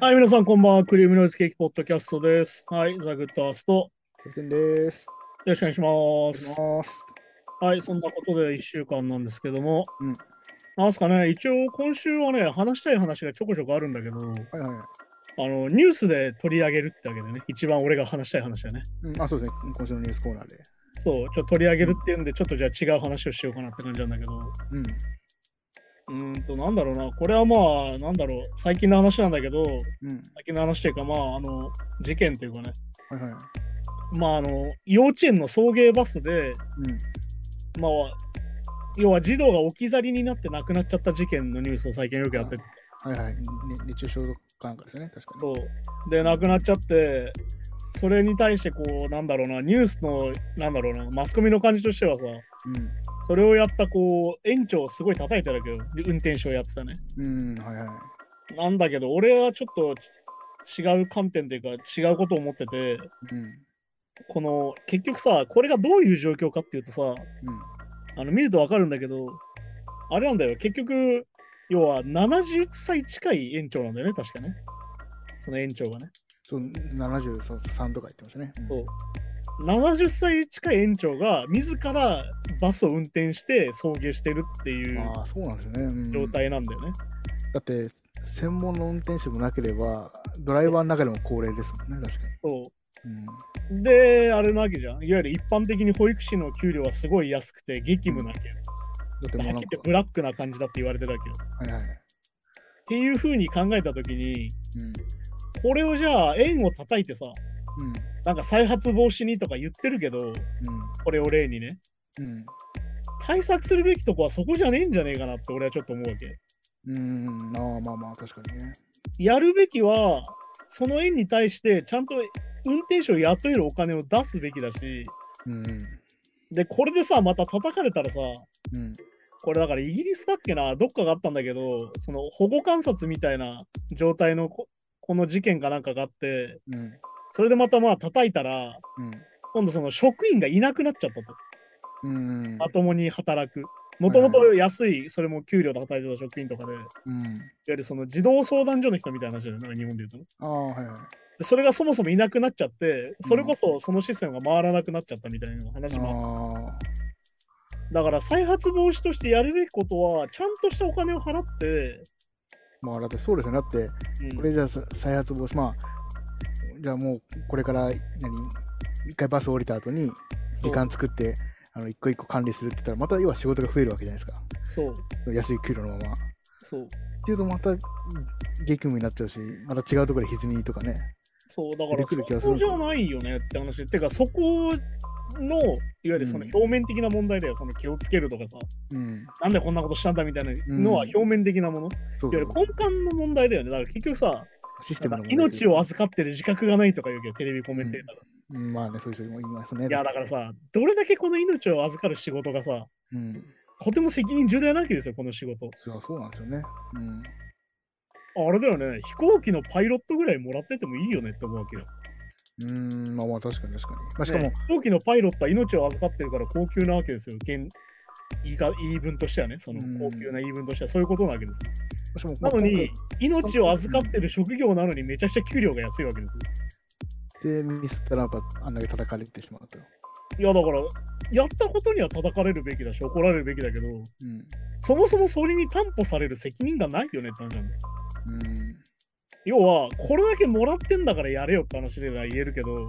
はい、皆さん、こんばんは。クリームノイズケーキポッドキャストです。はい、ザ・グッドアースト。です。ろしくお願い。します。はい、そんなことで1週間なんですけども、うんなんすかね、一応今週はね、話したい話がちょこちょこあるんだけど、はいはい。あの、ニュースで取り上げるってわけでね、一番俺が話したい話だね。うん、あ、そうですね。今週のニュースコーナーで。そう、ちょっと取り上げるっていうんで、ちょっとじゃあ違う話をしようかなって感じなんだけど、うん。うーんと、なんだろうな、これはまあ、なんだろう、最近の話なんだけど、うん。最近の話っていうか、まあ、あの、事件というかね、はいはい。まあ、あの、幼稚園の送迎バスで、うん。まあ、要は児童が置き去りになって亡くなっちゃった事件のニュースを最近よくやってて、はいはい。ね、熱中症かなんかですよね。確かに。そう。で、亡くなっちゃって、それに対して、こう、なんだろうな、ニュースの、なんだろうな、マスコミの感じとしてはさ、うん。それをやった、こう、園長をすごい叩いてるわけよ。運転手をやってたね。うん、はいはい。なんだけど、俺はちょっと違う観点というか、違うことを思ってて、うん。この、結局さ、これがどういう状況かっていうとさ、うん。あの見るとわかるんだけど、あれなんだよ、結局、要は70歳近い園長なんだよね、確かね。その園長がね。そう、73とか言ってましたね。うんそう70歳近い園長が自らバスを運転して送迎してるっていう状態なんだよね。だって、専門の運転手もなければ、ドライバーの中でも高齢ですもんね。確かに。そうん。う。で、あれなわけじゃん。いわゆる一般的に保育士の給料はすごい安くて激務なわけよ。だってもうなんかはって、ブラックな感じだって言われてるわけよ。はいはい。っていう風に考えたときに、うん。これをじゃあ園を叩いてさ、うん。なんか再発防止にとか言ってるけど、これを例にね、うん。対策するべきとこはそこじゃねえんじゃねえかなって俺はちょっと思うわけ。うん。うん。ああ、まあまあ、確かにね。やるべきは、その園に対してちゃんと運転手を雇えるお金を出すべきだし、うん。で、これでさ、また叩かれたらさ、うん。これだからイギリスだっけな、どっかがあったんだけど、その保護観察みたいな状態のここの事件かなんかがあって、うん。それでまたまあ叩いたら、うん。今度その職員がいなくなっちゃったと。うん。まともに働く。もともと安い、それも給料で働いてた職員とかで、いわうん。ゆるその児童相談所の人みたいな話だよね、日本で言うとね。ああ、はいはい。でそれがそもそもいなくなっちゃって、それこそそのシステムが回らなくなっちゃったみたいな話もあっあだから再発防止としてやるべきことは、ちゃんとしたお金を払って、あ、まあだってそうですよね。だって、うんこれじゃ再発防止、まあ、じゃあもうこれから何、一回バス降りた後に時間作って、あの一個一個管理するって言ったら、また要は仕事が増えるわけじゃないですか。そう、安い給料のまま。っそう、ていうと、また激務になっちゃうし、また違うところで歪みとかね。そう、だからそこじゃないよねって話。てか、そこの、いわゆるそのうん表面的な問題だよ、その気をつけるとかさ、うん。なんでこんなことしたんだみたいなのはうん表面的なもの。そうそういわゆる根幹の問題だよね。だから結局さ、システムの命を預かってる自覚がないとか言うけど、テレビコメンテーターが。うんまあね、そういう人もいますね。いや、だからさ、どれだけこの命を預かる仕事がさ、うん。とても責任重大なわけですよ、この仕事。そうそうなんですよね。うん。あれだよね、飛行機のパイロットぐらいもらっててもいいよねって思うわけよ。うーん、まあまあ確かに確かに。まあ、しかも、ね飛行機のパイロットは命を預かってるから高級なわけですよ。現言いが言い分としてはね、そのうん高級な言い分としてはそういうことなわけですよ。なのにま、命を預かってる職業なのにめちゃくちゃ給料が安いわけですよ。あで、ミスったらあんだけ叩かれてしまうと。いや、だから、やったことには叩かれるべきだし、怒られるべきだけど、うん。そもそもそれに担保される責任がないよねって話なんだよ。うん。要は、これだけもらってんだからやれよって話では言えるけど、うん。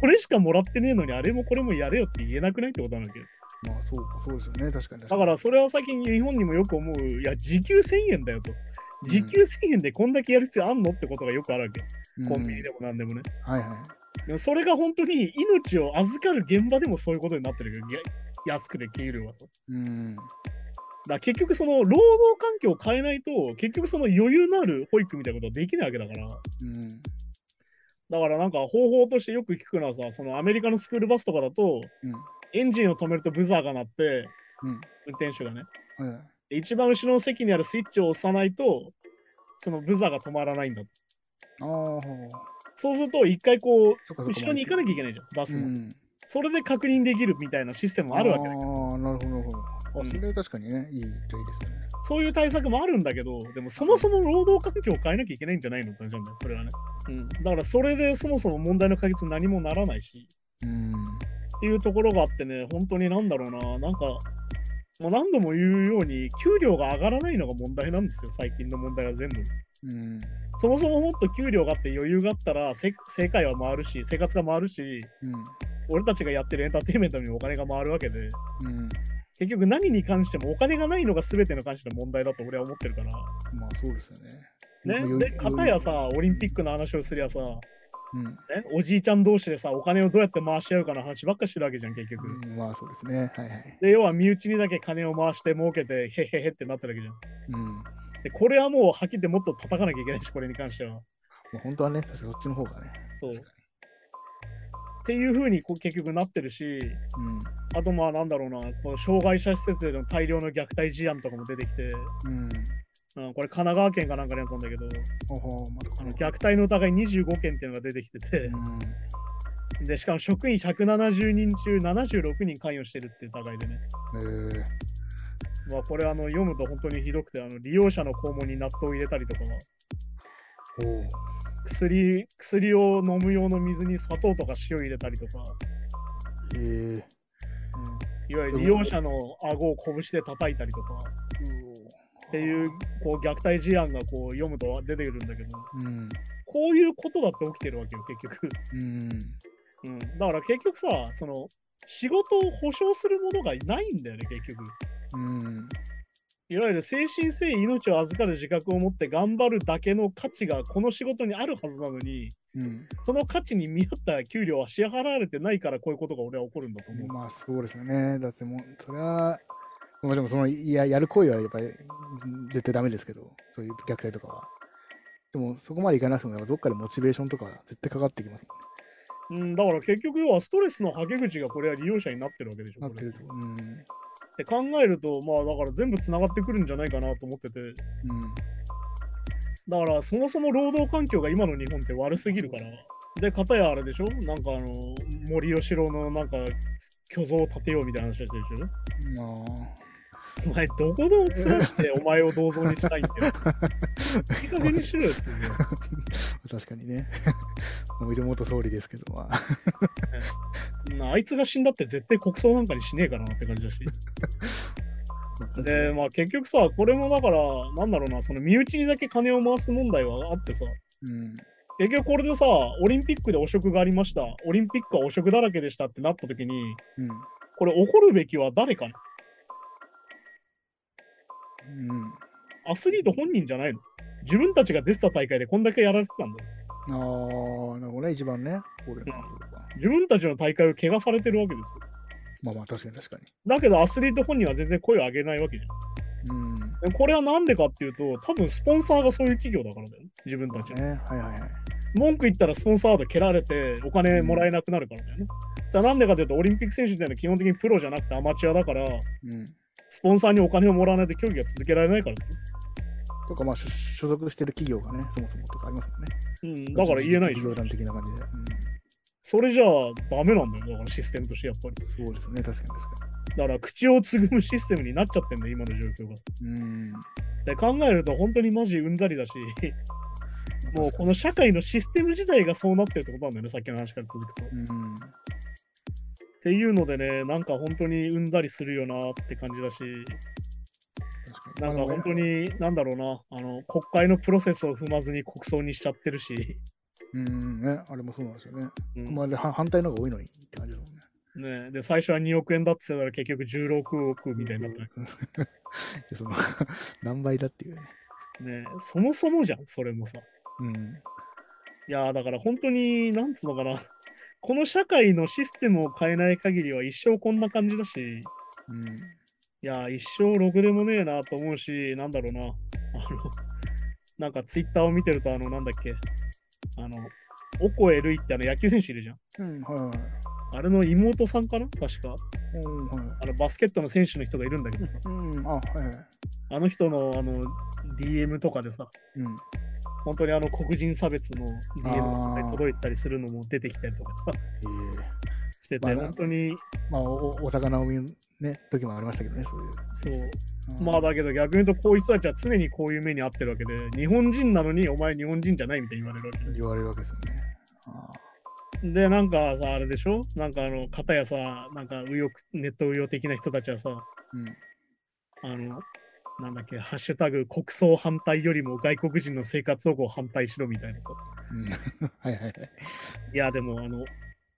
これしかもらってねえのに、あれもこれもやれよって言えなくないってことなんだけど。まあそうか、そうですよね。確かに。だから、それは最近日本にもよく思う、いや、時給1000円だよと。時給1000円でこんだけやる必要あんのってことがよくあるわけ。うんコンビニでもなんでもね。はいはい。でもそれが本当に命を預かる現場でもそういうことになってるけど、や安くて給料はさ。うん。だ結局その労働環境を変えないと、結局その余裕のある保育みたいなことはできないわけだから。うん。だからなんか方法としてよく聞くのはさ、そのアメリカのスクールバスとかだと、うん。エンジンを止めるとブザーが鳴って、うん。運転手がね。一番後ろの席にあるスイッチを押さないと、そのブザーが止まらないんだと。ああ、そうすると、一回こう。後ろに行かなきゃいけないじゃん、バスも。うん。それで確認できるみたいなシステムもあるわけだ。ああ、なるほど、なるほど。うんそれは確かにね、いいといいですよね。そういう対策もあるんだけど、でもそもそも労働環境を変えなきゃいけないんじゃないのって感じなんだよ、それはね。うん、だからそれでそもそも問題の解決に何もならないし、うん。っていうところがあってね、本当になんだろうな、なんか、もう何度も言うように、給料が上がらないのが問題なんですよ、最近の問題は全部。うん。そもそももっと給料があって余裕があったら、せ世界は回るし、生活が回るし、うん。俺たちがやってるエンターテインメントにもお金が回るわけで、うん。結局何に関してもお金がないのが全ての関しての問題だと俺は思ってるから。まあそうですよね。ね、で、片やさ、オリンピックの話をすりゃさ、うん。ね、おじいちゃん同士でさ、お金をどうやって回し合うかの話ばっかしてるわけじゃん、結局。うん、まあそうですね。はいはい。で、要は身内にだけ金を回して儲けて、へへへってなってるわけじゃん。うん。で、これはもうはっきり言ってもっと叩かなきゃいけないし、これに関しては。まあ、本当はね、確かそっちの方がね。そう。っていう風にこう結局なってるし、に。うん。あとまあなんだろうな、この障害者施設での大量の虐待事案とかも出てきて、うん。うん、これ神奈川県かなんかのやつなんだけど、あの虐待の疑い25件っていうのが出てきてて、うで、しかも職員170人中76人関与してるっていう疑いでね。ん。えー。まあこれあの読むと本当にひどくて、あの利用者の肛門に納豆を入れたりとか、薬薬を飲む用の水に砂糖とか塩入れたりとか、えー。うん、いわゆる利用者の顎を拳で叩いたりとかっていうこう虐待事案がこう読むと出てくるんだけど、うん。こういうことだって起きてるわけよ、結局。うん。うん、だから結局さ、その仕事を保障するものがないんだよね、結局。うん。いわゆる精神性命を預かる自覚を持って頑張るだけの価値がこの仕事にあるはずなのに、うん。その価値に見合った給料は支払われてないからこういうことが俺は起こるんだと思う。まあそうですよね。だってもう、それは、まあでもその、いや、やる行為はやっぱり絶対ダメですけど、そういう虐待とかは。でもそこまでいかなくても、どっかでモチベーションとか絶対かかってきますうん、だから結局要はストレスのはけ口がこれは利用者になってるわけでしょ。もんね。なってると。うん。って考えると、まあだから全部つながってくるんじゃないかなと思ってて、うん。だからそもそも労働環境が今の日本って悪すぎるから、で、片やあれでしょ？なんかあの、森喜朗のなんか虚像を建てようみたいな話をしてるでしょ？まあ、お前どこで通してお前を銅像にしたいんだよ。いい加減にしろよっていうね。確かにね。森元総理ですけど、まあ。なあいつが死んだって絶対国葬なんかにしねえからなって感じだし。で、まあ結局さ、これもだから、なんだろうな、その身内にだけ金を回す問題はあってさ、うん。結局これでさ、オリンピックで汚職がありました、オリンピックは汚職だらけでしたってなった時に、うん。これ怒るべきは誰かなうん。アスリート本人じゃないの？自分たちが出てた大会でこんだけやられてたんだよ。ああ、なるほどね、一番ね。これ、自分たちの大会を怪我されてるわけですよ。まあまあ、確かに確かに。だけどアスリート本人は全然声を上げないわけじゃん。うん。でこれはなんでかっていうと、多分スポンサーがそういう企業だからだよね。自分たちの。ね、はいはいはい。文句言ったらスポンサーで蹴られてお金もらえなくなるからだよね。じゃあなんでかというと、オリンピック選手っていうのは基本的にプロじゃなくてアマチュアだから、うん。スポンサーにお金をもらわないと競技が続けられないからね。とか、まあ、所所属してる企業がね、そもそもとかありますもんね。うん、だから言えないでしょ的な感じで。それじゃあダメなんだよ。だからシステムとしてやっぱり。うん。そうですね、確かに確かだから口をつぐむシステムになっちゃってんだよ、今の状況が。に。うん。で考えると本当にマジうんざりだし、もうこの社会のシステム自体がそうなってるってことなんだよね、さっきの話から続くと。っうん。ていうのでね、なんか本当にうんざりするよなって感じだし。なんか本当に、なんだろうな、あの、国会のプロセスを踏まずに国葬にしちゃってるし、うん、ね、あれもそうなんですよね。うんまあ、では反対の方が多いのにって感じですもんね。ね、で、最初は2億円だって言ってたら結局16億みたいになった その 何倍だっていうね。ね。そもそもじゃん、それもさ。うん。いやーだから本当に、なんつうのかな、この社会のシステムを変えない限りは一生こんな感じだし、うん。いやー、一生ろくでもねえなと思うし、なんだろうな、あの、なんかツイッターを見てると、あの、なんだっけ、あの、オコエルイってあの野球選手いるじゃん。うん、はいはい。あれの妹さんかな？確か。うん、はい。あの、バスケットの選手の人がいるんだけどさ、うん、あ、はいはい。あの人の、あの、DM とかでさ、うん。本当にあの黒人差別の DM が届いたりするのも出てきたりとかさ、えしてて、まあ本当に、まあ、おお魚を見るね、時もありましたけどね、そういう。そう。うんまあだけど逆に言うと、こういう人たちは常にこういう目に遭ってるわけで、日本人なのにお前日本人じゃないみたいに言われるわけで。言われるわけですよね。あで、なんかさ、あれでしょ？なんかあの、片やさ、なんか右翼、ネット右翼的な人たちはさ、ーうん。あの、なんだっけ、ハッシュタグ国葬反対よりも外国人の生活保護を反対しろみたいなさ。うん、はいはいはい。いや、でもあの、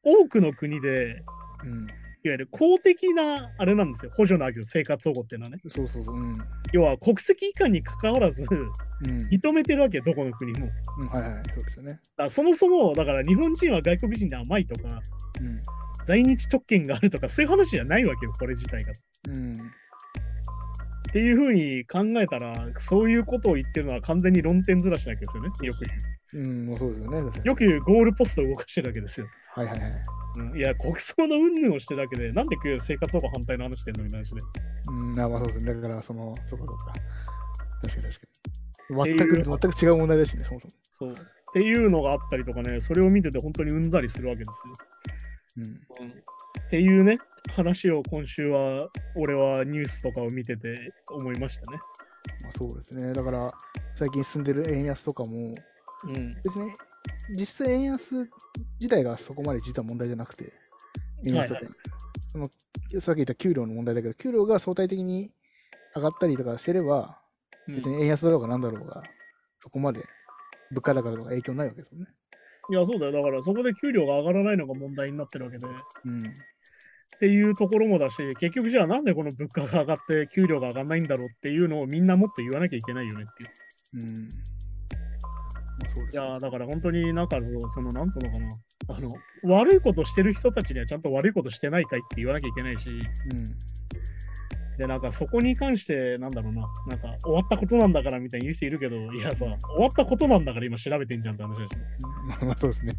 多くの国で、うん。いわゆる公的な、あれなんですよ、補助なわけです生活保護っていうのはね。そうそうそう。うん。要は国籍以下に関わらず、うん。認めてるわけよ、どこの国も。だかうん、はいはい。そうですよね。らそもそも、だから日本人は外国人で甘いとか、うん。在日特権があるとか、そういう話じゃないわけよ、これ自体が。っうん。ていうふうに考えたら、そういうことを言ってるのは完全に論点ずらしなわけですよね。よく言うん、もうそうですよね。よく言うゴールポストを動かしてるわけですよ。はいはいはい。うん、いや、国葬の云々をしてるだけで、なんで生活保護反対の話してんのみたいな話で。うん、あまあそうですね。だから、その、そこそこか。確かに確かに。全く、全く違う問題だしね、そもそも。そう。っていうのがあったりとかね、それを見てて本当にうんざりするわけですよ。うん。うんっていうね、話を今週は、俺はニュースとかを見てて思いましたね。まあ、そうですね。だから、最近進んでる円安とかも、うん。別に、実質円安自体がそこまで実は問題じゃなくて、円安とか、はいはそのさっき言った給料の問題だけど、給料が相対的に上がったりとかしてれば、うん別に円安だろうがなんだろうが、そこまで物価高とか影響ないわけですよね。いや、そうだよ。だからそこで給料が上がらないのが問題になってるわけで。っうん。ていうところもだし、結局じゃあなんでこの物価が上がって給料が上がらないんだろうっていうのをみんなもっと言わなきゃいけないよねっていう。うん。まあ、そうですいやーだから本当になんかそその、なんつうのかな。あの、悪いことしてる人たちにはちゃんと悪いことしてないかいって言わなきゃいけないし、うん。で、なんかそこに関して、なんだろうな、なんか終わったことなんだからみたいに言う人いるけど、いやさ、終わったことなんだから今調べてんじゃんって話だし、まあそうですね。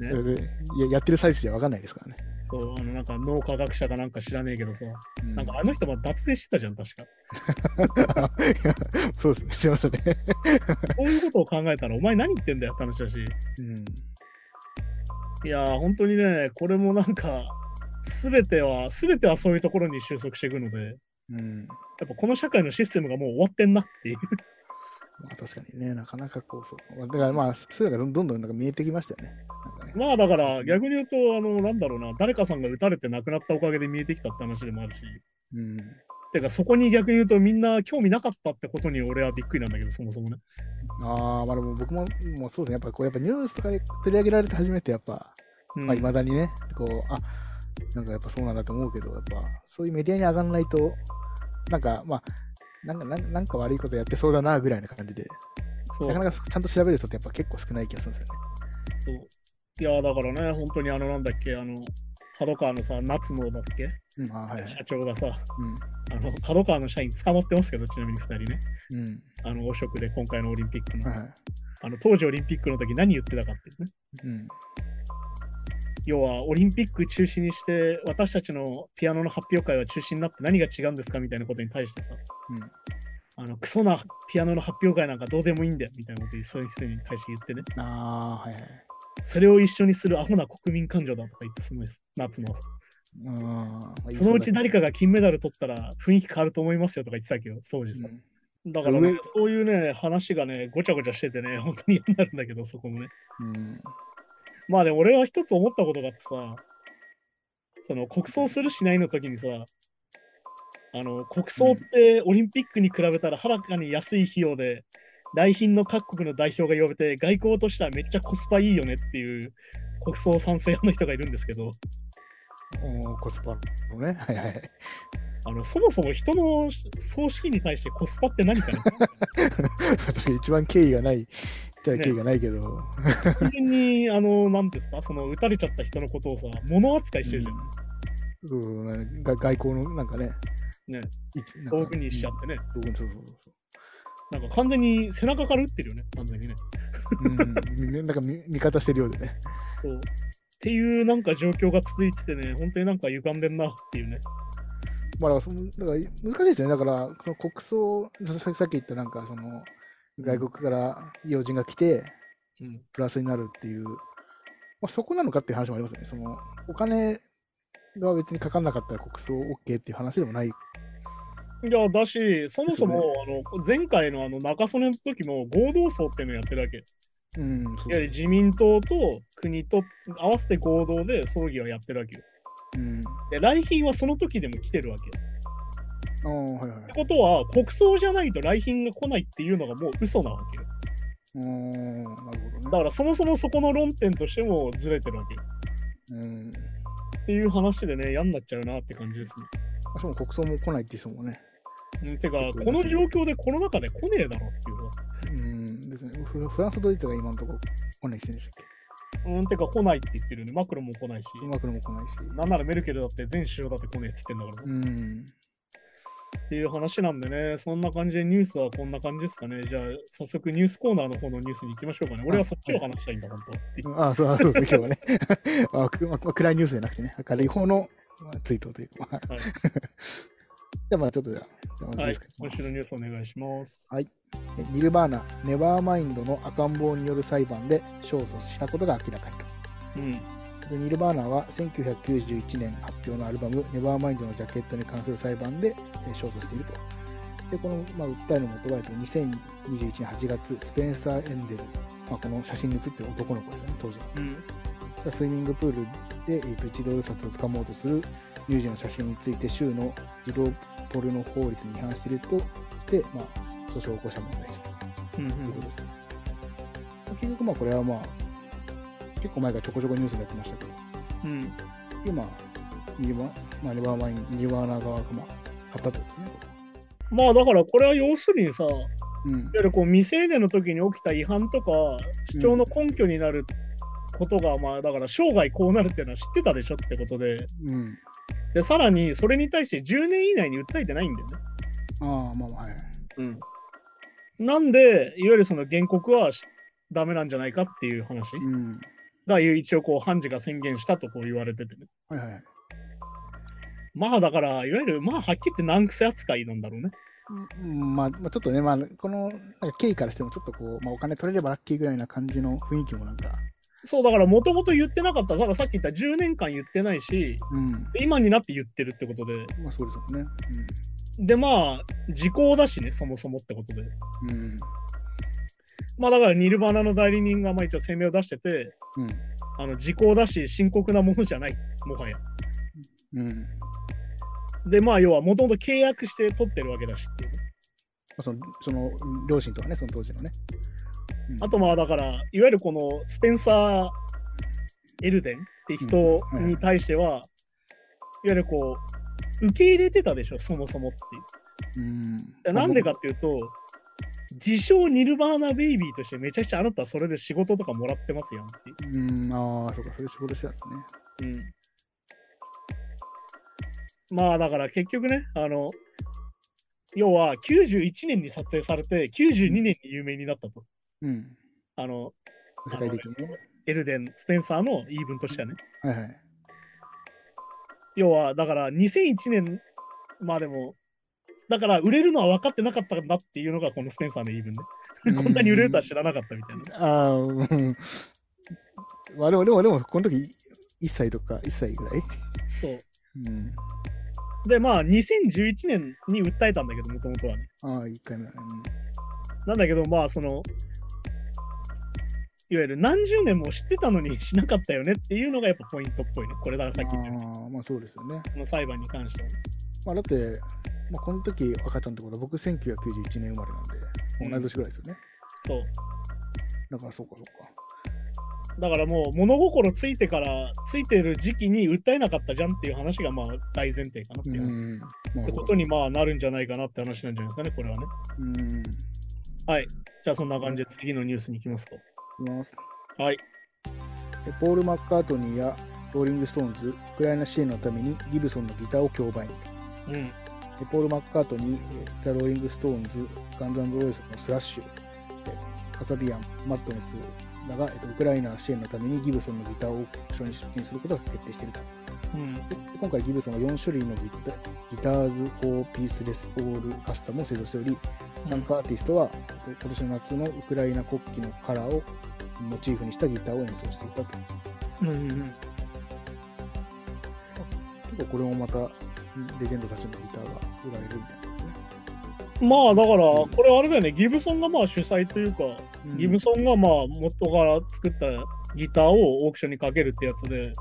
ねややってる最中じゃ分かんないですからね。そう、あの、なんか脳科学者かなんか知らねえけどさ、うんなんかあの人も脱税してたじゃん、確か。そうですね。すいませんね。そういうことを考えたら、お前何言ってんだよって話だし、うん。いやー、本当にね、これもなんか、すべては、すべてはそういうところに収束していくので、うん。やっぱこの社会のシステムがもう終わってんなっていう。まあ確かにね、なかなかこう、そう。だからまあ、そういうのがどんどんなんか見えてきましたよね。ねまあだから逆に言うと、あの、なんだろうな、誰かさんが撃たれて亡くなったおかげで見えてきたって話でもあるし、うん。てかそこに逆に言うとみんな興味なかったってことに俺はびっくりなんだけど、そもそもね。ああ、まあでも僕も、もうそうですね。やっぱこう、やっぱニュースとかで取り上げられて初めて、やっぱ、うんまあ、未だにね、こう、あなんかやっぱそうなんだと思うけど、やっぱ、そういうメディアに上がらないと、なんか、まあ、なんか、なんなんか悪いことやってそうだな、ぐらいな感じで、そうなかなかちゃんと調べる人ってやっぱ結構少ない気がするんですよね。そういや、だからね、本当にあの、なんだっけ、あの、角川のさ、夏野だっけ、うん、はいはい。社長がさ、うん。あの、角川の社員捕まってますけど、ちなみに2人ね。うん。あの、汚職で今回のオリンピックの。はいはい。あの、当時オリンピックの時何言ってたかっていうね。うん。要は、オリンピック中止にして、私たちのピアノの発表会は中止になって何が違うんですかみたいなことに対してさ、うん。あの、クソなピアノの発表会なんかどうでもいいんだよみたいなことをそういう人に対して言ってね。ああ、はいはい。それを一緒にするアホな国民感情だとか言って、その夏の。うん。まあそのうち誰かが金メダル取ったら雰囲気変わると思いますよとか言ってたけど、当時さ。うんだから、ね上、そういうね、話がね、ごちゃごちゃしててね、本当に嫌になるんだけど、そこもね。うん。まあでも俺は一つ思ったことがあってさ、その国葬するしないの時にさ、あの、国葬ってオリンピックに比べたらはるかに安い費用で、来賓の各国の代表が呼べて、外交としてはめっちゃコスパいいよねっていう国葬賛成派の人がいるんですけど、おコスパのね。はいはい。あの、そもそも人の葬式に対してコスパって何かね確かに一番敬意がない、じゃ敬意がないけど。完全に、あの、なんですか、その撃たれちゃった人のことをさ、物扱いしてるじゃん。うんそうねが外交のなんかね、ね、いなんか道具にしちゃってね。道具にそうそうそなんか完全に背中から撃ってるよね、完全にね。う。うん、なんか見見方してるようでね。そう。っていうなんか状況が続いててね、本当になんか歪んでんなっていうね。まあ、だからそのだから難しいですね。だから、その国葬、ささっき言ったなんか、その、外国から要人が来て、うん。プラスになるっていうまあ、そこなのかっていう話もありますよね。そのお金が別にかかんなかったら国葬 OK っていう話でもない。いや、だし、そもそも、であの前回のあの中曽根の時も合同葬っていうのをやってるわけ。いうん、そうわゆる自民党と国と合わせて合同で葬儀をやってるわけよ。うん。で、来賓はその時でも来てるわけよ。ああ、はいはいってことは、国葬じゃないと来賓が来ないっていうのがもう嘘なわけよ。うーん、なるほどだね。からそもそもそこの論点としてもずれてるわけよ。うん。っていう話でね、嫌になっちゃうなって感じですね。しかも国葬も来ないって人もね。うん、てか、この状況でコロナ禍で来ねえだろっていうさ。うん、ですね。フフランス、ドイツが今のところ来ないでしたっうん、てか来ないって言ってるね。マクロンも来ないし。けマクロも来ないし。なんならメルケルだって全首相だって来ねえっつってんだから。うん。っていう話なんでね、そんな感じでニュースはこんな感じですかね。じゃあ、早速ニュースコーナーの方のニュースに行きましょうかね。俺はそっちを話したいんだ、本当ああ、そうそうですね、今日はね。あく まあ、暗いニュースじゃなくてね、明るい方のまあツイートというか。はいはい じゃあまあちょっとじゃあ、はい今週のニュースお願いします。はいニルバーナ、ネバーマインドの赤ん坊による裁判で勝訴したことが明らかにと。うん。でニルバーナは1991年発表のアルバム、ネバーマインドのジャケットに関する裁判でえー勝訴していると。で、この、まあ、訴えの元は、えっと2021年8月、スペンサー・エンデル、まあ、この写真に写ってる男の子ですよね、当時の。うん。スイミングプールで、えっと1ドル札を掴もうとする乳児の写真について、州の児童ポルノ法律に違反しているとして、まあ、訴訟を起こした問題です。うん。うということですね。結局、まあ、これはまあ、結構前からちょこちょこニュースでやってましたけど、ん。で、まあ、ニルバまあ、ニルバーマイン、ニルバーナー側が、まあ、買ったってことね。まあだからこれは要するにさ、いわうん。ゆるこう未成年の時に起きた違反とか、主張の根拠になることが、まあだから生涯こうなるっていうのは知ってたでしょってことで、うん。で、さらにそれに対して10年以内に訴えてないんだよね。ああ、まあまあ、はい。うん。なんで、いわゆるその原告はしダメなんじゃないかっていう話うん。が一応こう判事が宣言したとこう言われててね。はいはい。まあだから、いわゆるまあはっきり言って難癖扱いなんだろうね。うんまあ、まあ、ちょっとね、まあ、この経緯からしても、ちょっとこう、まあ、お金取れればラッキーぐらいな感じの雰囲気もなんか、そうだからもともと言ってなかった。だからさっき言った10年間言ってないし、うん。今になって言ってるってことで。まあ、そうですもんね。でまあ、時効だしね、そもそもってことで。うん。うん。まあだからニルバーナの代理人がまあ一応声明を出してて、うん。あの時効だし深刻なものじゃない、もはや。うん。までまあ要はもともと契約して取ってるわけだしっていうその、その、両親とかね、その当時のね。うんあとまあだから、いわゆるこのスペンサー・エルデンって人に対しては、いわゆるこう、受け入れてたでしょ、そもそもっていう。うん。でなんでかっていうと、自称ニルバーナベイビーとしてめちゃくちゃあなたはそれで仕事とかもらってますよっていう。うん、ああ、そうか、それ仕事してたんですね。うん。まあだから結局ね、あの、要は91年に撮影されて92年に有名になったと。うん。あの、世界的にね。エルデン、スペンサーの言い分としてはね。はいはい。要は、だから2001年まあでも、だから売れるのは分かってなかったんだっていうのがこのスペンサーの言い分ね。こんなに売れるとは知らなかったみたいな。ああ、うん。まあでも、でも、でも、この時、1歳とか、1歳ぐらい？そう。うん。で、まあ2011年に訴えたんだけど、もともとはね。ああ、1回目だね。なんだけど、まあその、いわゆる何十年も知ってたのにしなかったよねっていうのがやっぱポイントっぽいね。これだからさっき言ったああ、まあそうですよね。この裁判に関してはね。まあだって、まあ、この時赤ちゃんってことは僕1991年生まれなんで、同い年ぐらいですよね。そう。だからそうかそうか。だからもう物心ついてから、ついてる時期に訴えなかったじゃんっていう話がまあ大前提かなっていう。ってことにまあなるんじゃないかなって話なんじゃないですかね、これはね。うん。いはい。じゃあそんな感じで次のニュースに行きますか。きます。はい。でポール・マッカートニーやローリング・ストーンズ、ウクライナ支援のためにギブソンのギターを競売に。うん。でポール・マッカートニー、えーザ・ローリング・ストーンズ、ガンズ・ローゼスのスラッシュ、でカサビアン、マットネスらが、えっとウクライナ支援のためにギブソンのギターをオークションに出品することが決定していると。うん。で今回ギブソンは4種類のギタ Guitars for Peace レスポールカスタムを製造しており、参加アーティストはえ今年の夏のウクライナ国旗のカラーをモチーフにしたギターを演奏していたと。うんうんうん。結構これもまた、レジェンドたちのギターが売られるみたいなですね。まあだから、これあれだよね、ギブソンがまあ主催というか、うんギブソンがまあ元から作ったギターをオークションにかけるってやつで、うん。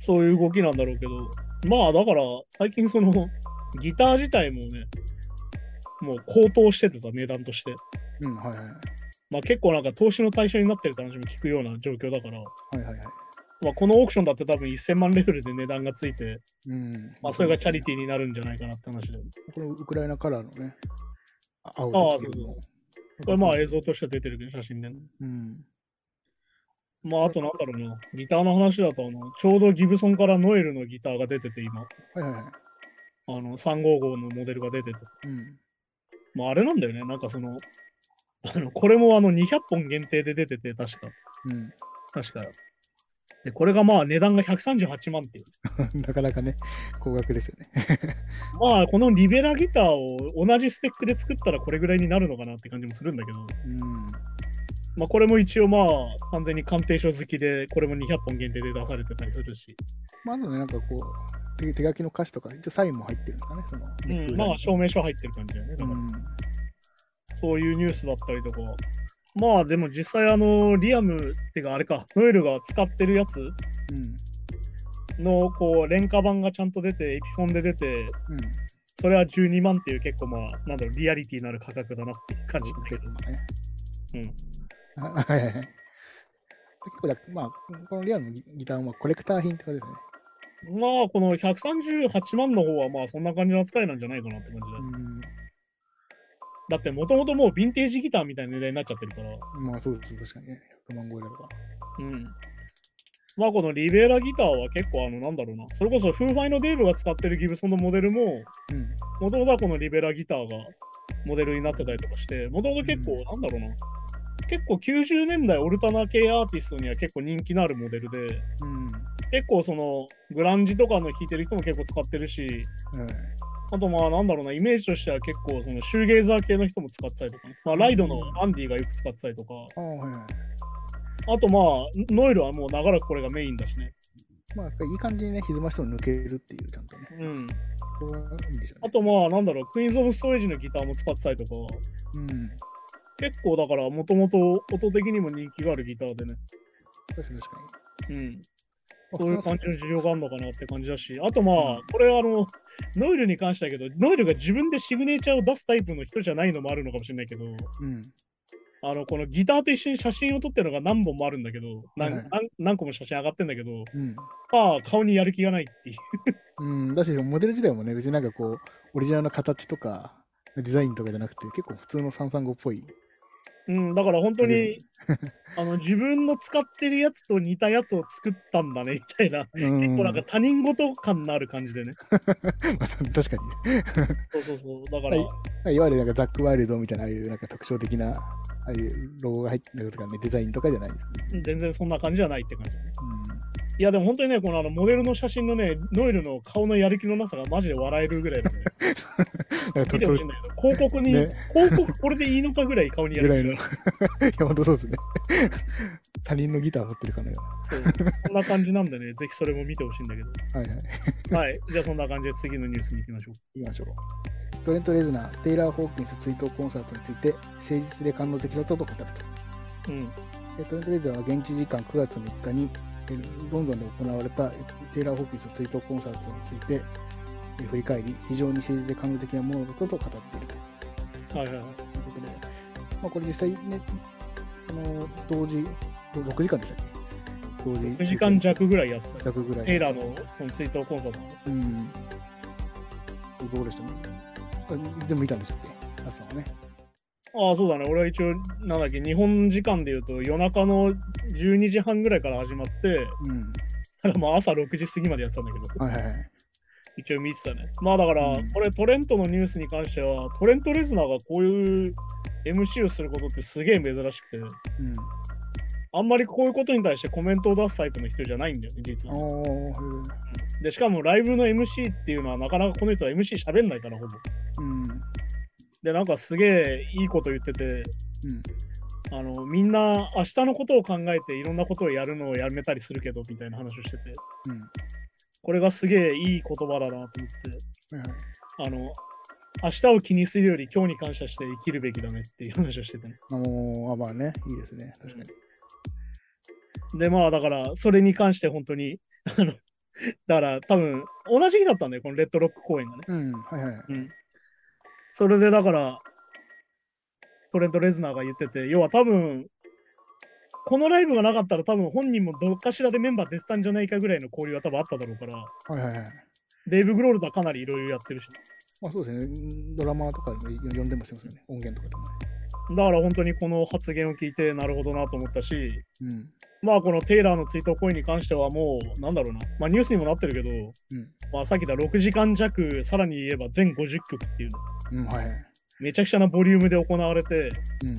そういう動きなんだろうけど、まあだから最近そのギター自体もね、もう高騰しててさ、値段として。うん、はいはい。まあ結構なんか投資の対象になってるって話も聞くような状況だから、はいはいはい。まあこのオークションだって多分1000万レベルで値段がついて、うん。まあそれがチャリティーになるんじゃないかなって話で。このウクライナカラーのね、あ青ああと黄色のこれまあ映像として出てるけど、写真でね。うん。まああとなんだろうな、ギターの話だとあの、ちょうどギブソンからノエルのギターが出てて今、はいはいはい。あの355のモデルが出てて、うん。まああれなんだよね、なんかその、あのこれもあの200本限定で出てて、確か。うん。確か。で、これがまあ値段が138万っていう。なかなかね、高額ですよね。まあこのリベラギターを同じスペックで作ったらこれぐらいになるのかなって感じもするんだけど、うん。まあこれも一応まあ完全に鑑定書好きで、これも200本限定で出されてたりするし、まあ、あとね、なんかこう、手手書きの歌詞とか、一応サインも入ってるんですかね、その。うん、まあ証明書入ってる感じだよね。だからうん。そういうニュースだったりとか。まあでも実際あのリアムっていうかあれか、ノエルが使ってるやつうん。のこう廉価版がちゃんと出て、エピフォンで出て、うん。それは12万っていう結構まあ、なんだろう、リアリティのある価格だなって感じだけど。うん。あはいはいはい。結構だ、まあ、このリアルのギギターはまあコレクター品とですね。まあ、この138万の方はまあそんな感じの扱いなんじゃないかなって感じだ。うん。だってもともともうヴィンテージギターみたいな値段になっちゃってるから。まあそうです、確かにね。100万超えれば。うん。まあこのリベラギターは結構あのなんだろうな。それこそフーファイのデーブが使ってるギブソンのモデルも、うん。もともとはこのリベラギターがモデルになってたりとかして、もともと結構、うんなんだろうな。結構90年代オルタナ系アーティストには結構人気のあるモデルで、うん。結構そのグランジとかの弾いてる人も結構使ってるし、はい。あとまあなんだろうな、イメージとしては結構そのシューゲーザー系の人も使ってたりとかね、まあ、ライドのアンディがよく使ってたりとか、あとまあノエルはもう長らくこれがメインだしね。まあ、いい感じにね、歪ましても抜けるっていう、ちゃんとね。うん。んでしょうね。あとまあなんだろう、クイーンズ・オブ・ストレージのギターも使ってたりとか、うん。結構だからもともと音的にも人気があるギターでね。確かに確かに。うん。まあそういう感じの需要があるのかなって感じだし、あとまあうん、これあの、ノイルに関してだけど、ノイルが自分でシグネチャーを出すタイプの人じゃないのもあるのかもしれないけど、うん。あの、このギターと一緒に写真を撮ってるのが何本もあるんだけど、何何個も写真上がってんだけど、うん。まあ、顔にやる気がないっていう。うん、だし、モデル自体もね、別になんかこう、オリジナルの形とか、デザインとかじゃなくて、結構普通の335っぽい。うん、だから本当うに、あの、自分の使ってるやつと似たやつを作ったんだね、みたいな。結結構なんか他人事感のある感じでね。確かにね。そうそうそう。だから、はいいわゆるなんかザック・ワイルドみたいな、ああいうなんか特徴的な、ああいうロゴが入ってるとかね、デザインとかじゃないね。全然そんな感じじゃないって感じ。ういや、でも本当にね、このあのモデルの写真のね、ノエルの顔のやる気のなさがマジで笑えるぐらいだね。見てほしいんだけど、広告に、ね広告これでいいのかぐらい顔にやぐらいの。る気がいや、本当そうですね。他人のギターを持ってるかのよそうそんな感じなんでね、ぜひそれも見てほしいんだけど。はいはい。はい。じゃあそんな感じで次のニュースに行きましょう。行きましょう。トレント・レズナー、テイラー・ホーキンス追悼コンサートについて、誠実で感動的だったと語ると。うん。えトレント・レズナーは現地時間9月3日にえロンドンで行われたえテイラー・ホーキンス追悼コンサートについてえ振り返り、非常に誠実で感動的なものだったと語っているとはいはいはい。いうことで、まあ、これ実際ね、あの同時、6時間でしたっけ？同時9時間弱ぐらいやってた。弱ぐらい。テイラーのその追悼コンサートの。うん。どうでした？ね。あでも見たんでしたっけ朝はね。ああ、そうだね。俺は一応、なんだっけ、日本時間で言うと夜中の12時半ぐらいから始まって、うん。ただまあ朝6時過ぎまでやってたんだけど、はいはいはい。一応見てたね。まあだから、うんこれトレントのニュースに関しては、トレント・レズナーがこういう MC をすることってすげえ珍しくて、うん。あんまりこういうことに対してコメントを出すタイプの人じゃないんだよね、実あは。あ、で、しかもライブの MC っていうのはなかなかこの人は MC 喋んないから、ほぼ。うん。で、なんかすげえいいこと言ってて、うん。あのみんな明日のことを考えていろんなことをやるのをやめたりするけどみたいな話をしてて、うん。これがすげえいい言葉だなと思って、はいはいあの、明日を気にするより今日に感謝して生きるべきだねっていう話をしててね。あもう、あまあね、いいですね。確かに。で、まあだから、それに関して本当に、あの、だから多分、同じ日だったんだよ、このレッドロック公演がね。うん、はいはい。うん。それでだから、トレント・レズナーが言ってて、要は多分、このライブがなかったら多分本人もどっかしらでメンバー出てたんじゃないかぐらいの交流は多分あっただろうから、はいはいはい。デーブ・グロールとはかなりいろいろやってるし、まあそうですね。ドラマとかでも呼んでますよね。音源とかでもだから本当にこの発言を聞いてなるほどなと思ったし、ね。うん。まあこのテイラーの追悼行為に関してはもう、なんだろうな、まあニュースにもなってるけど、うん。まあさっき言った6時間弱、さらに言えば全50曲っていうの、うん、はいはい。めちゃくちゃなボリュームで行われて、うん。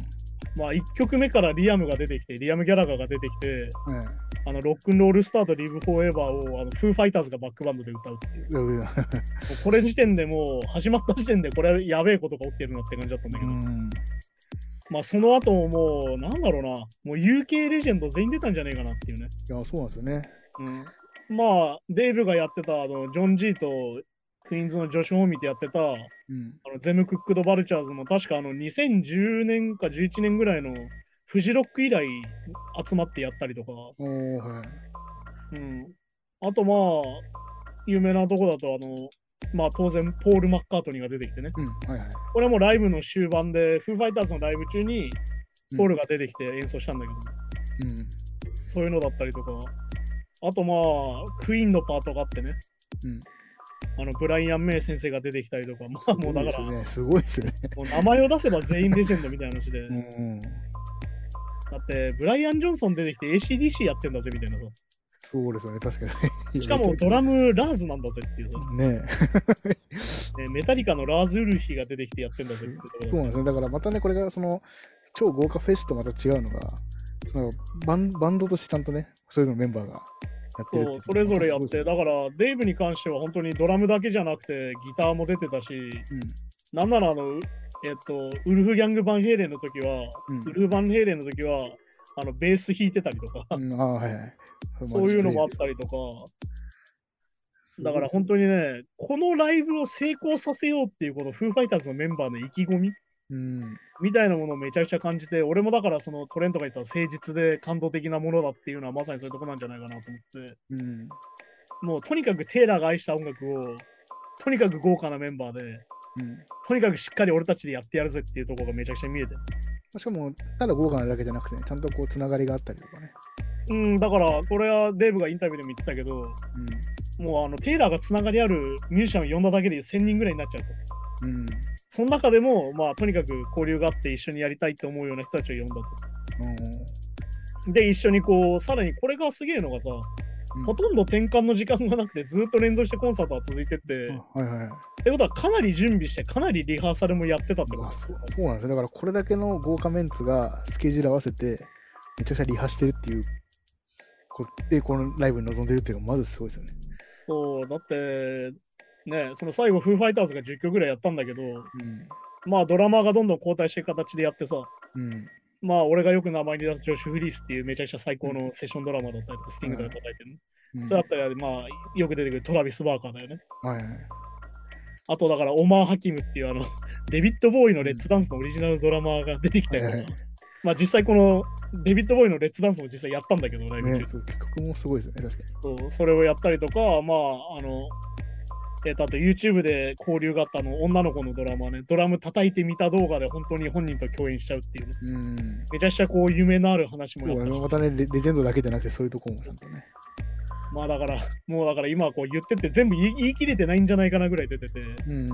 まあ1曲目からリアムが出てきて、リアム・ギャラガーが出てきて、はい。あの Rock 'n' Roll Star と Live Forever をあのフーファイターズがバックバンドで歌うっていう。もううこれ時点でもう始まった時点でこれやべえことが起きてるなって感じだったんだけど、ん。まあその後ももうなんだろうな、もう UK レジェンド全員出たんじゃねえかなっていうね。いや、そうなんですよね。うん、まあデーブがやってたあのジョン・ジーとクイーンズのジョシュ・ホーミーでやってたあうん。のゼム・クックド・バルチャーズも確かあの2010年か11年ぐらいのフジロック以来集まってやったりとか、はい。うん、あとまあ有名なとこだとあのまあ当然ポール・マッカートニーが出てきてねうん、はいはい。これはもうライブの終盤でフーファイターズのライブ中にうんポールが出てきて演奏したんだけど、うん。そういうのだったりとかあとまあクイーンのパートがあってねうん。あのブライアン・メイ先生が出てきたりとか、まあもうだから、もすごいですね。すね。う名前を出せば全員レジェンドみたいな話で、うん。だってブライアン・ジョンソン出てきて ACDC やってんだぜみたいなさ、そうですよね。確かに。しかもドラムラーズなんだぜっていうさ、ねえ。ねメタリカのラーズ・ウルフィが出てきてやってんだぜってそうなんですね。だからまたね、これがその超豪華フェスとまた違うのが、そのバンバンドとしてちゃんとね、それぞれのメンバーがやってるっていそう、それぞれやって、だからデイブに関しては本当にドラムだけじゃなくてギターも出てたし、ですねなんならあの、うえっと、ウルフ・ギャング・バンヘイレンの時は、うん。ウルフ・バンヘイレンの時は、あのベース弾いてたりとか。そういうのもあったりとか、だから本当にね、このライブを成功させようっていうこのフーファイターズのメンバーの意気込みうん。みたいなものをめちゃくちゃ感じて、俺もだからそのトレントが言った誠実で感動的なものだっていうのはまさにそういうとこなんじゃないかなと思って、うん。もうとにかくテイラーが愛した音楽を、とにかく豪華なメンバーで、うん。とにかくしっかり俺たちでやってやるぜっていうところがめちゃくちゃ見えてる。しかも、ただ豪華なだけじゃなくて、ね、ちゃんとこう、つながりがあったりとかね。うん、だからこれはデーブがインタビューでも言ってたけど、もうあのテイラーがつながりあるミュージシャンを呼んだだけで1000人ぐらいになっちゃうと。うん。その中でも、まあ、とにかく交流があって一緒にやりたいと思うような人たちを呼んだと。うん。で、一緒にこう、さらにこれがすげえのがさ、うんほとんど転換の時間がなくて、ずっと連動してコンサートは続いてって、はいはいことはかなり準備して、かなりリハーサルもやってたってこあそうと。そうなんですよ。だからこれだけの豪華メンツがスケジュール合わせて、めちゃくちゃリハしてるっていう、こで、このライブに臨んでるっていうのがまずすごいですよね。そう、だって、ね、その最後、フーファイターズが10曲ぐらいやったんだけど、うん。まあ、ドラマーがどんどん交代していく形でやってさ、うん。まあ、俺がよく名前に出すジョシュ・フリースっていうめちゃくちゃ最高のセッションドラマだったりとか、スティングとか叩いてるの。うんそれだったら、まあ、よく出てくるトラビス・バーカーだよね。はいはい。あとだから、オマー・ハキムっていうあの、デビッド・ボーイのレッツダンスのオリジナルドラマーが出てきたりとか、はいはいまあ実際このデビッド・ボーイのレッツダンスも実際やったんだけど、ライブ中ね、もすごいですよね、確かそうそれをやったりとか、まあ、あの、えっ、と、あと YouTube で交流があったあの女の子のドラマーね、ドラム叩いてみた動画で本当に本人と共演しちゃうっていうね、に。うん。めちゃくちゃこう夢のある話もやったし、またねレ、レジェンドだけじゃなくて、そういうとこもちゃんとね。まあだから、もうだから今こう言ってて全部言い切れてないんじゃないかなぐらい出てて、うん。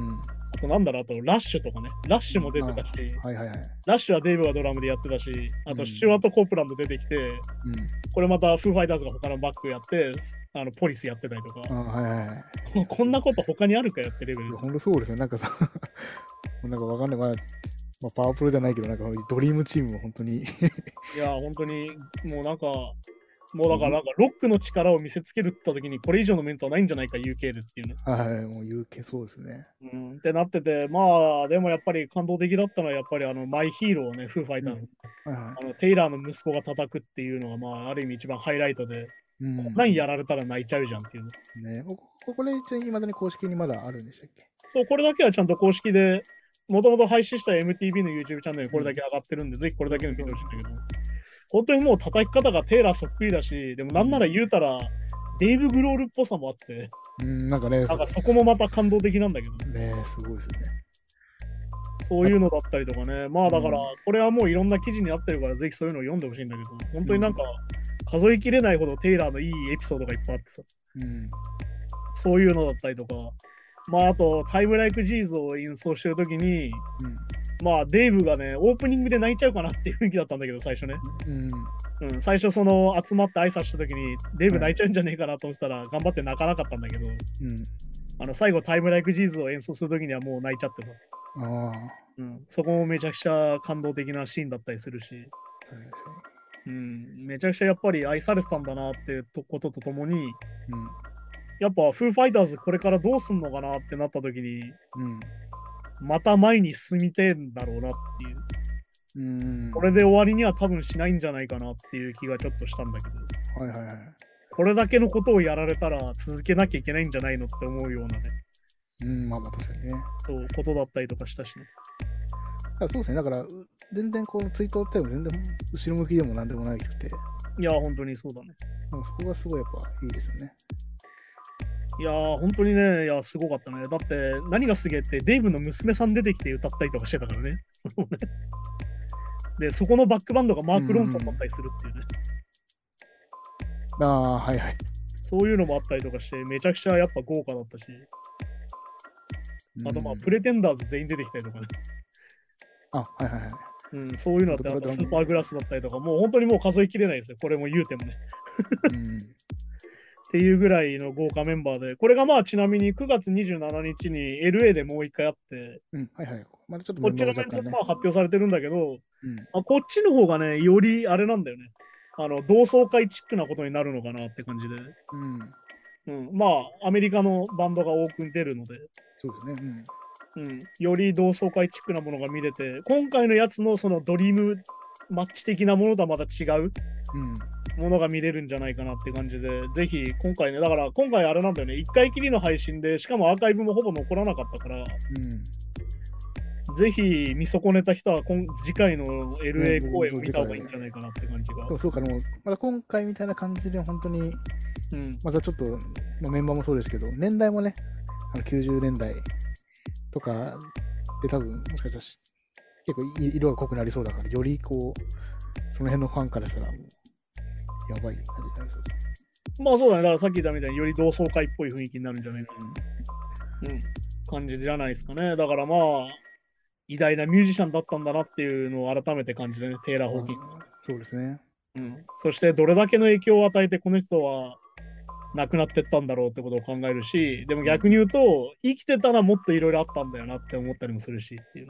あとなんだろう、あとラッシュとかね、ラッシュも出てたし、はいはいはい。ラッシュはデイブがドラムでやってたし、あうんとスチュワート・コープランド出てきて、うん。これまたフーファイターズが他のバックやって、あのポリスやってたりとか、あはいはい こんなこと他にあるかやってレベル。ほんとそうですね。なんかさ、なんかわかんない。まあ、まあ、パワープロじゃないけど、なんかドリームチームは本当に。いや、本当にもうなんか、もうだからなんかロックの力を見せつけるって言った時にこれ以上のメンツはないんじゃないか UK でっていうね。はい、もう言うけそうですね。うん、ってなってて、まあでもやっぱり感動的だったのはやっぱりあの My Hero をね、フーファイターズ、はいはあのテイラーの息子が叩くっていうのがまあある意味一番ハイライトで、い。うん。こんなんやられたら泣いちゃうじゃんっていうね。ね、こここれいまだに公式にまだあるんでしたっけ？そう、これだけはちゃんと公式で、もともと配信した MTV の YouTube チャンネルにこれだけ上がってるんで、ぜひこれだけの見てほしいんだけど、本当にもう叩き方がテイラーそっくりだし、でもなんなら言うたら、デイブ・グロールっぽさもあって、うん、なんかね、なんかそこもまた感動的なんだけど、ね、すごいですね。そういうのだったりとかね、まあだからうん、これはもういろんな記事になってるから、ぜひそういうのを読んでほしいんだけど、本当になんか、数えきれないほどテイラーのいいエピソードがいっぱいあってさ、うん。そういうのだったりとか、まああと、タイムライク・ジーズを演奏してるときに、まあデイブがね、オープニングで泣いちゃうかなっていう雰囲気だったんだけど、最初ね。うん。うん、最初その集まって挨拶したときに、デイブ泣いちゃうんじゃねえかなと思ってたら、頑張って泣かなかったんだけど、うん。あの最後タイムライク・ジーズを演奏するときにはもう泣いちゃってさ、ああ、うん、そこもめちゃくちゃ感動的なシーンだったりするし、うん、めちゃくちゃやっぱり愛されてたんだなってとこととともに、に。やっぱフーファイターズこれからどうすんのかなってなった時に、うん。また前に進みてえんだろうなっていう。うん。うん。これで終わりには多分しないんじゃないかなっていう気がちょっとしたんだけど、はいはいはい。これだけのことをやられたら続けなきゃいけないんじゃないのって思うようなね、うん、まあまあ確かにね。そうことだったりとかしたしね。そうですね。だから、う全然このツイートっても全然後ろ向きでもなんでもないくて、いやー、本当にそうだね。なんかそこがすごいやっぱいいですよね。いやー、本当にね、いや、すごかったね。だって、何がすげえって、デイブの娘さん出てきて歌ったりとかしてたからね。で、そこのバックバンドがマーク・ロンソンだったりするっていうね。ああ、はいはい。そういうのもあったりとかして、めちゃくちゃやっぱ豪華だったし、あとまあ、うんプレテンダーズ全員出てきたりとかね。あ、はいはいはい。うん、そういうのあって、あスーパーグラスだったりとか、もう本当にもう数えきれないですよ。これも言うてもね。うん。っていうぐらいの豪華メンバーで、これがまあちなみに9月27日に LA でもう一回あって、うん、はいはい。まだちょっとこっちのメンツもまあ発表されてるんだけど、うん。あこっちの方がね、よりあれなんだよね。あの、同窓会チックなことになるのかなって感じで。うん。うん、まあ、アメリカのバンドが多く出るので、そうですね。うん、より同窓会チックなものが見れて、今回のやつのそのドリームマッチ的なものとはまた違ううん。うん。ものが見れるんじゃないかなって感じで、ぜひ今回ね、だから今回あれなんだよね、1回きりの配信で、しかもアーカイブもほぼ残らなかったから、うん。ぜひ見損ねた人は今次回の LA ね公演を見た方がいいんじゃないかなって感じがで。もそうか、でも、まだ今回みたいな感じで、本当に、うん、またちょっと、まあ、メンバーもそうですけど、年代もね、あの90年代とかで多分、もしかしたらし結構い色が濃くなりそうだから、よりこう、その辺のファンからしたら、もう、やばい感じになりそうです。まあそうだね、だからさっき言ったみたいにより同窓会っぽい雰囲気になるんじゃないかな、うん、感じじゃないですかね。だからまあ、偉大なミュージシャンだったんだなっていうのを改めて感じてね、テイラー・ホーキンス。そうですね。うん、そしてどれだけの影響を与えてこの人は亡くなってったんだろうってことを考えるし、でも逆に言うと、生きてたらもっといろいろあったんだよなって思ったりもするしっていう。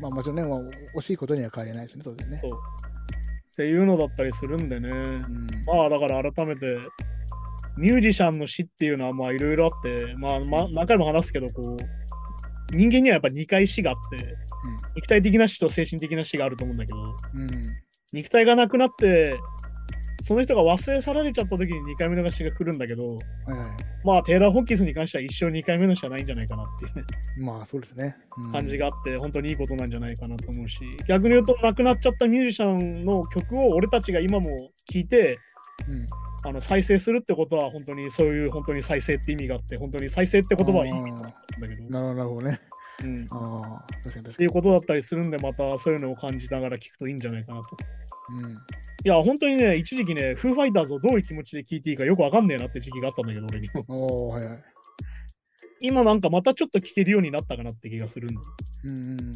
まあもちろんね、まあ、惜しいことには変わりないですね、当然ね。そう。っていうのだったりするんでね。うん。まあだから改めて、ミュージシャンの死っていうのはまあいろいろあって、まあ、まあ、何回も話すけど、こう、人間にはやっぱ2回死があって、肉体的な死と精神的な死があると思うんだけど、うん。肉体がなくなって、その人が忘れ去られちゃった時に2回目の死が来るんだけど、はいはい。まあテイラー・ホッキンスに関しては一生2回目の死はないんじゃないかなっていうね、まあそうですね。うん感じがあって、本当にいいことなんじゃないかなと思うし、逆に言うと亡くなっちゃったミュージシャンの曲を俺たちが今も聴いて、うん。あの再生するってことは本当にそういう本当に再生って意味があって本当に再生って言葉はいいんだけど、なるほどね。うん、っああ、確かに確かていうことだったりするんでまたそういうのを感じながら聞くといいんじゃないかなと。に。うん。いや本当にね一時期ねフーファイターズをどういう気持ちで聞いていいかよくわかんねえなって時期があったんだけど俺にもおおはいはい。今なんかまたちょっと聞けるようになったかなって気がするんでうんうん。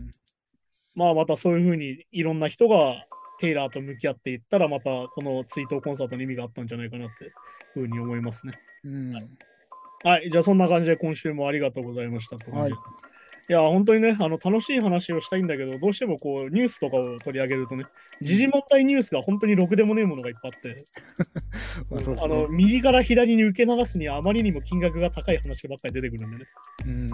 まあまたそういうふうにいろんな人がテイラーと向き合っていったらまたこの追悼コンサートの意味があったんじゃないかなってふうに思いますね。うん。はい、じゃあそんな感じで今週もありがとうございましたって感じではいいや、本当にね、あの楽しい話をしたいんだけど、どうしてもこうニュースとかを取り上げるとね、時事問題ニュースが本当にろくでもねえものがいっぱいあって、まあのね。右から左に受け流すにはあまりにも金額が高い話ばっかり出てくるんでね。うん。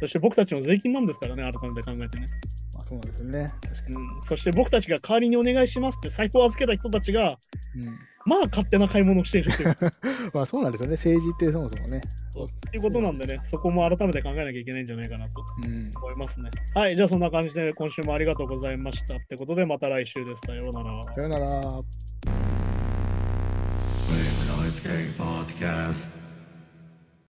そして僕たちの税金なんですからね、改めて考えてね。まあそうなんですよね。確かに。うん、そして僕たちが代わりにお願いしますって財布を預けた人たちが、うん。まあ勝手な買い物をしているっていう まあそうなんですよね。政治ってそもそもね。っていうことなんでね、そこも改めて考えなきゃいけないんじゃないかなとうん。思いますね。はい、じゃあそんな感じで今週もありがとうございましたってことで、また来週です。さようなら。さよなら。